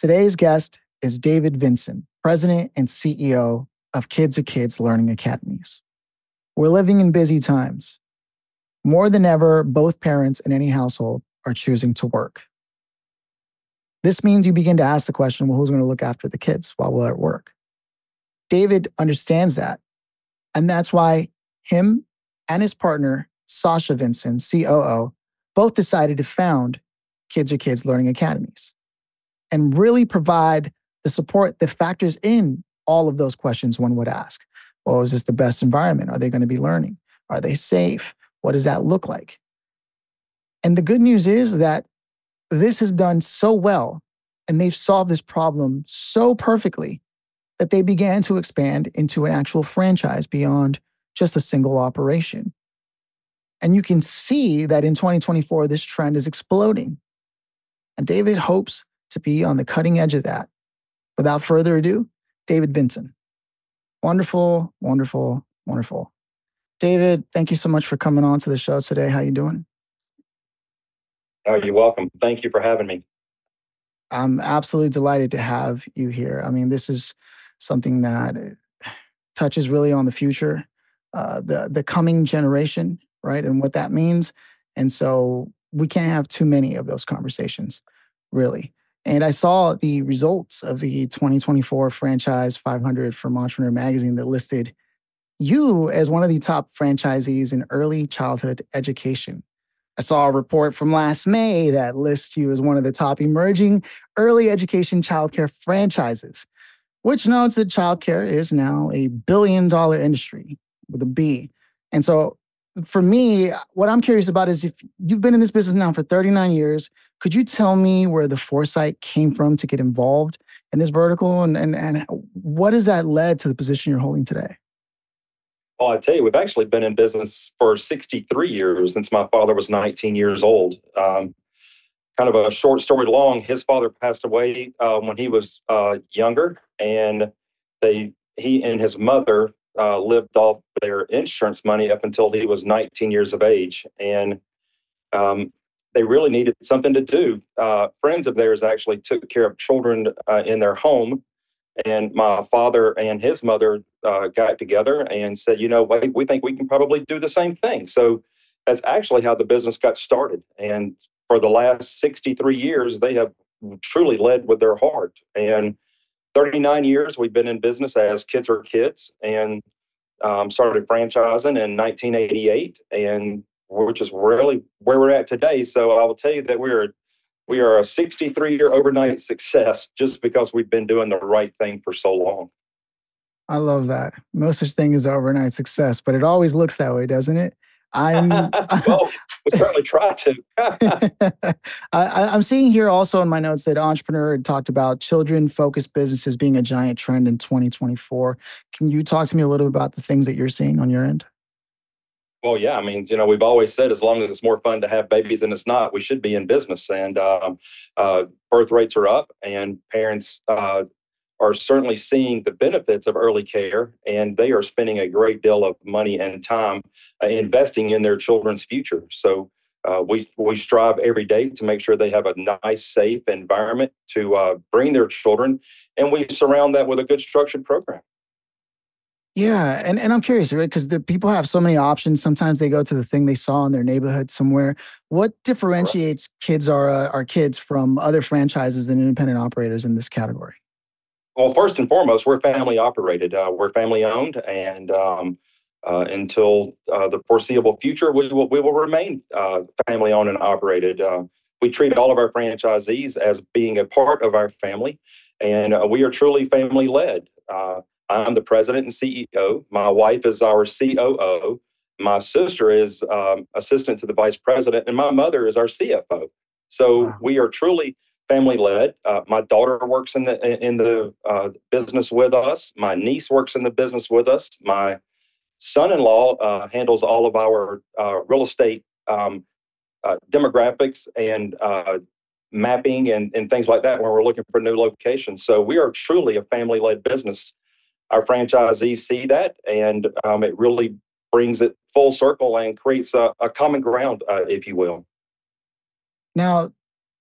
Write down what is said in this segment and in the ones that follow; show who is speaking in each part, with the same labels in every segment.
Speaker 1: Today's guest is David Vinson, President and CEO of Kids R Kids Learning Academies. We're living in busy times. More than ever, both parents in any household are choosing to work. This means you begin to ask the question well, who's going to look after the kids while we're at work? David understands that. And that's why him and his partner, Sasha Vinson, COO, both decided to found Kids R Kids Learning Academies and really provide the support that factors in all of those questions one would ask. Well, is this the best environment? Are they going to be learning? Are they safe? What does that look like? And the good news is that this has done so well and they've solved this problem so perfectly that they began to expand into an actual franchise beyond just a single operation. And you can see that in 2024, this trend is exploding. And David hopes to be on the cutting edge of that. Without further ado, David Vinson. Wonderful, wonderful, wonderful. David, thank you so much for coming on to the show today. How you doing?
Speaker 2: Oh, you're welcome. Thank you for having me.
Speaker 1: I'm absolutely delighted to have you here. I mean, this is something that touches really on the future, uh, the the coming generation, right, and what that means. And so we can't have too many of those conversations, really. And I saw the results of the 2024 Franchise 500 from Entrepreneur Magazine that listed you as one of the top franchisees in early childhood education. I saw a report from last May that lists you as one of the top emerging early education childcare franchises, which notes that childcare is now a billion dollar industry with a B. And so for me, what I'm curious about is if you've been in this business now for 39 years, could you tell me where the foresight came from to get involved in this vertical and, and, and what has that led to the position you're holding today?
Speaker 2: Well, I tell you, we've actually been in business for 63 years since my father was 19 years old. Um, kind of a short story long, his father passed away uh, when he was uh, younger, and they he and his mother uh, lived off their insurance money up until he was 19 years of age. And um, they really needed something to do. Uh, friends of theirs actually took care of children uh, in their home. And my father and his mother uh, got together and said, you know, we, we think we can probably do the same thing. So that's actually how the business got started. And for the last 63 years, they have truly led with their heart. And 39 years we've been in business as Kids R Kids and um, started franchising in 1988 and which is really where we're at today so i will tell you that we're we are a 63 year overnight success just because we've been doing the right thing for so long
Speaker 1: i love that no such thing as overnight success but it always looks that way doesn't it I'm
Speaker 2: well, we certainly try to.
Speaker 1: I, am seeing here also in my notes that entrepreneur had talked about children focused businesses being a giant trend in 2024. Can you talk to me a little bit about the things that you're seeing on your end?
Speaker 2: Well, yeah, I mean, you know, we've always said as long as it's more fun to have babies than it's not, we should be in business. And um, uh, birth rates are up, and parents uh, are certainly seeing the benefits of early care and they are spending a great deal of money and time uh, investing in their children's future. So uh, we we strive every day to make sure they have a nice, safe environment to uh, bring their children, and we surround that with a good structured program.
Speaker 1: Yeah, and, and I'm curious, right? Because the people have so many options. Sometimes they go to the thing they saw in their neighborhood somewhere. What differentiates right. kids are uh, our kids from other franchises and independent operators in this category?
Speaker 2: Well, first and foremost, we're family operated. Uh, we're family owned, and um, uh, until uh, the foreseeable future, we will we will remain uh, family owned and operated. Uh, we treat all of our franchisees as being a part of our family, and uh, we are truly family led. I'm the president and CEO. My wife is our COO. My sister is um, assistant to the vice president, and my mother is our CFO. So wow. we are truly family led. Uh, my daughter works in the in the uh, business with us. My niece works in the business with us. My son-in-law uh, handles all of our uh, real estate um, uh, demographics and uh, mapping and, and things like that when we're looking for new locations. So we are truly a family-led business. Our franchisees see that, and um, it really brings it full circle and creates a, a common ground, if you will.
Speaker 1: Now,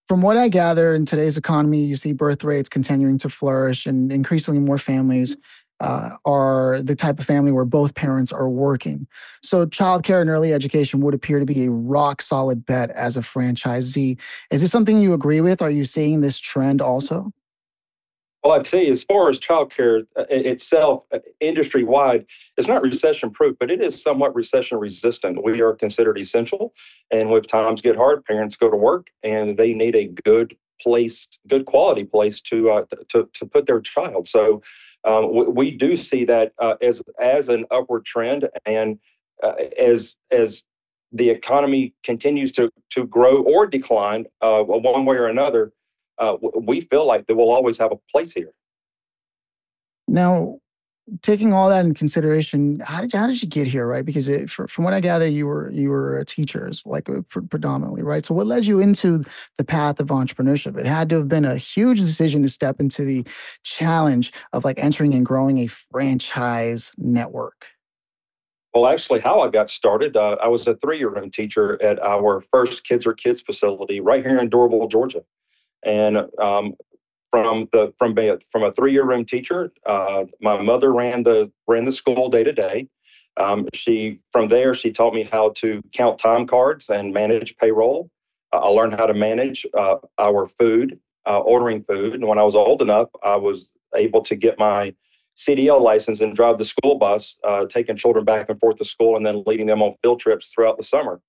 Speaker 1: from what I gather in today's economy, you see birth rates continuing to flourish and increasingly more families uh, are the type of family where both parents are working. So, childcare and early education would appear to be a rock solid bet as a franchisee. Is this something you agree with? Are you seeing this trend also?
Speaker 2: Well, I'd say as far as childcare uh, itself, uh, industry wide, it's not recession proof, but it is somewhat recession resistant. We are considered essential. And when times get hard, parents go to work and they need a good place, good quality place to, uh, to, to put their child. So um, we, we, do see that uh, as, as an upward trend. And uh, as, as the economy continues to, to grow or decline uh, one way or another, uh, we feel like they will always have a place here.
Speaker 1: Now, taking all that in consideration, how did you, how did you get here, right? Because it, for, from what I gather, you were you were teachers, like uh, predominantly, right? So, what led you into the path of entrepreneurship? It had to have been a huge decision to step into the challenge of like entering and growing a franchise network.
Speaker 2: Well, actually, how I got started, uh, I was a three-year-old teacher at our first Kids R Kids facility right here in Doraville, Georgia and um, from the from from a three year room teacher. Uh, my mother ran the ran the school day to day. Um, she from there she taught me how to count time cards and manage payroll. Uh, I learned how to manage uh, our food, uh, ordering food, and when I was old enough, I was able to get my CDL license and drive the school bus, uh, taking children back and forth to school, and then leading them on field trips throughout the summer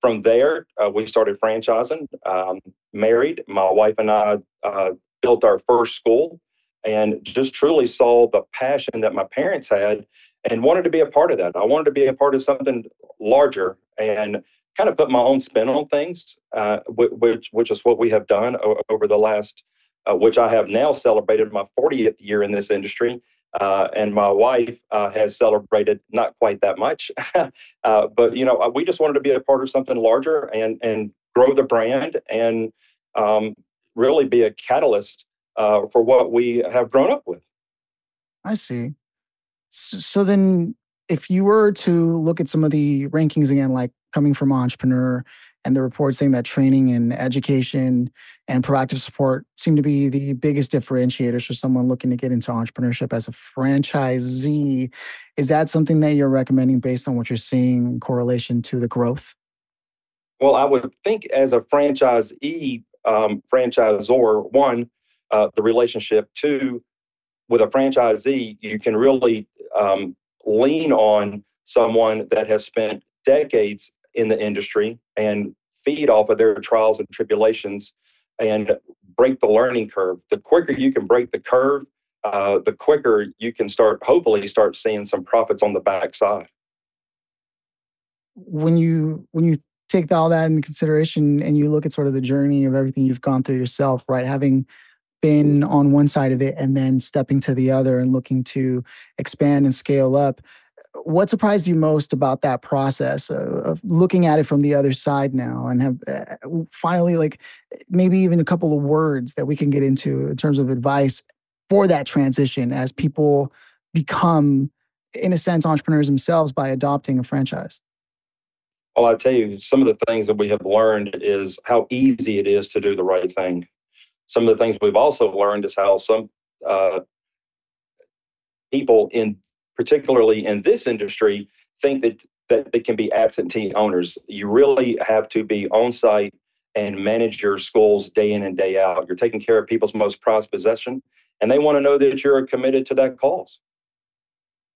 Speaker 2: from there, uh, we started franchising. Um, married, my wife and I uh, built our first school, and just truly saw the passion that my parents had, and wanted to be a part of that. I wanted to be a part of something larger, and kind of put my own spin on things, uh, which which is what we have done over the last, uh, which I have now celebrated my 40th year in this industry. Uh, and my wife uh, has celebrated not quite that much, uh, but you know uh, we just wanted to be a part of something larger and and grow the brand and um, really be a catalyst uh, for what we have grown up with.
Speaker 1: I see. So then, if you were to look at some of the rankings again, like coming from entrepreneur and the report saying that training and education and proactive support seem to be the biggest differentiators for someone looking to get into entrepreneurship as a franchisee. Is that something that you're recommending based on what you're seeing in correlation to the growth?
Speaker 2: Well, I would think as a franchisee, um, franchisor, one, uh, the relationship, two, with a franchisee, you can really um, lean on someone that has spent decades in the industry and feed off of their trials and tribulations and break the learning curve. The quicker you can break the curve, uh, the quicker you can start, hopefully, start seeing some profits on the backside.
Speaker 1: When you when you take all that into consideration and you look at sort of the journey of everything you've gone through yourself, right? Having been on one side of it and then stepping to the other and looking to expand and scale up what surprised you most about that process of, looking at it from the other side now and have uh, finally like maybe even a couple of words that we can get into in terms of advice for that transition as people become in a sense entrepreneurs themselves by adopting a franchise?
Speaker 2: Well i tell you some of the things that we have learned is how easy it is to do the right thing. Some of the things we've also learned is how some uh, people in particularly in this industry, think that that they can be absentee owners. You really have to be on site and manage your schools day in and day out. You're taking care of people's most prized possession, and they want to know that you're committed to that cause.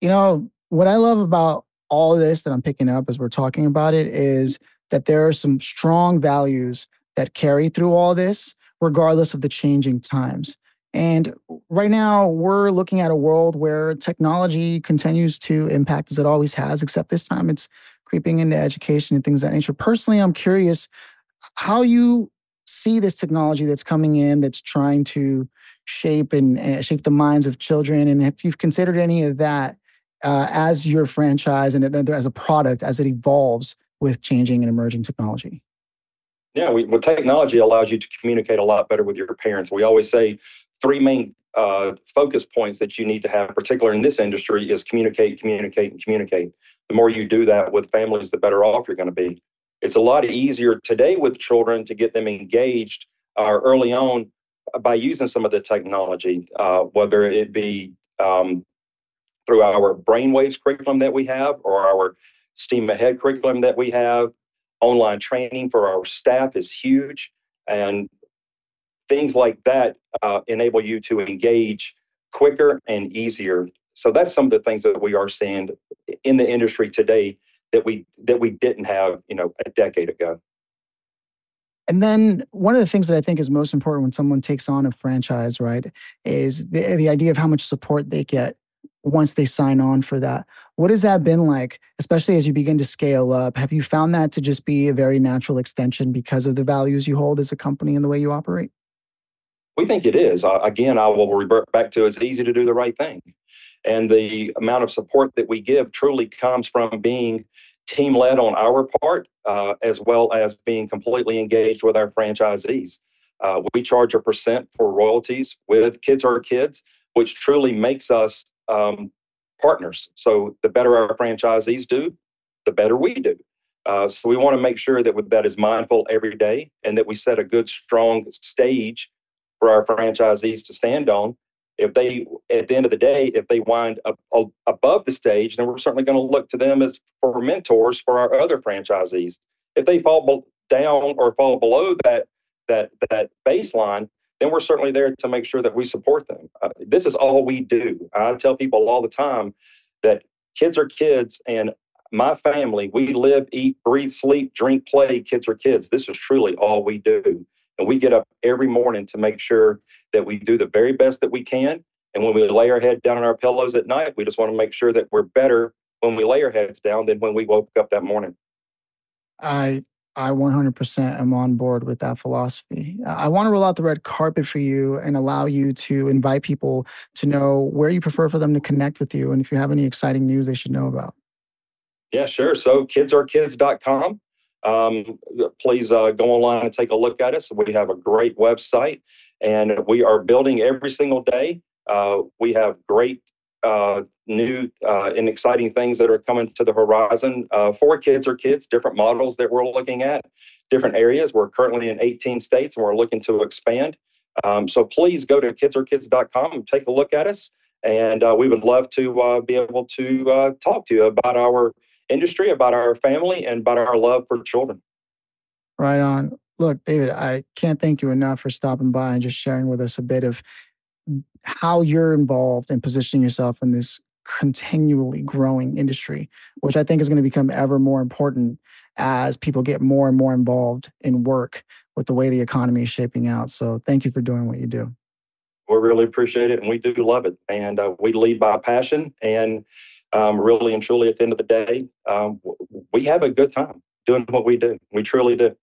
Speaker 1: You know, what I love about all this that I'm picking up as we're talking about it is that there are some strong values that carry through all this, regardless of the changing times. And right now, we're looking at a world where technology continues to impact as it always has, except this time it's creeping into education and things that nature. Personally, I'm curious how you see this technology that's coming in that's trying to shape and uh, shape the minds of children, and if you've considered any of that uh, as your franchise and as a product as it evolves with changing and emerging technology.
Speaker 2: Yeah, we, well, technology allows you to communicate a lot better with your parents. We always say three main uh, focus points that you need to have, particularly in this industry, is communicate, communicate, and communicate. The more you do that with families, the better off you're going to be. It's a lot easier today with children to get them engaged uh, early on by using some of the technology, uh, whether it be um, through our brainwaves curriculum that we have or our STEAM Ahead curriculum that we have. Online training for our staff is huge, and things like that uh, enable you to engage quicker and easier. So that's some of the things that we are seeing in the industry today that we that we didn't have, you know, a decade ago.
Speaker 1: And then one of the things that I think is most important when someone takes on a franchise, right, is the, the idea of how much support they get once they sign on for that. What has that been like, especially as you begin to scale up? Have you found that to just be a very natural extension because of the values you hold as a company and the way you operate?
Speaker 2: We think it is. Uh, again, I will revert back to it's easy to do the right thing. And the amount of support that we give truly comes from being team led on our part, uh, as well as being completely engaged with our franchisees. Uh, we charge a percent for royalties with Kids R Kids, which truly makes us um, partners. So the better our franchisees do, the better we do. Uh, so we want to make sure that that is mindful every day and that we set a good, strong stage for our franchisees to stand on. If they at the end of the day if they wind up above the stage then we're certainly going to look to them as for mentors for our other franchisees. If they fall down or fall below that that that baseline then we're certainly there to make sure that we support them. Uh, this is all we do. I tell people all the time that kids R kids and my family we live eat breathe sleep drink play kids R kids. This is truly all we do and we get up every morning to make sure that we do the very best that we can. And when we lay our head down on our pillows at night, we just want to make sure that we're better when we lay our heads down than when we woke up that morning.
Speaker 1: I I 100% am on board with that philosophy. I want to roll out the red carpet for you and allow you to invite people to know where you prefer for them to connect with you and if you have any exciting news they should know about.
Speaker 2: Yeah, sure. So kidsrkids.com um, please uh, go online and take a look at us. We have a great website and we are building every single day. Uh, we have great uh, new uh, and exciting things that are coming to the horizon uh, for kids R kids, different models that we're looking at, different areas. We're currently in 18 states and we're looking to expand. Um, so please go to kidsrkids.com and take a look at us. And uh, we would love to be able to talk to you about our industry, about our family, and about our love for children.
Speaker 1: Right on. Look, David, I can't thank you enough for stopping by and just sharing with us a bit of how you're involved in positioning yourself in this continually growing industry, which I think is going to become ever more important as people get more and more involved in work with the way the economy is shaping out. So thank you for doing what you do.
Speaker 2: We really appreciate it and we do love it. And uh, we lead by passion. And um, really and truly at the end of the day, um, we have a good time doing what we do. We truly do.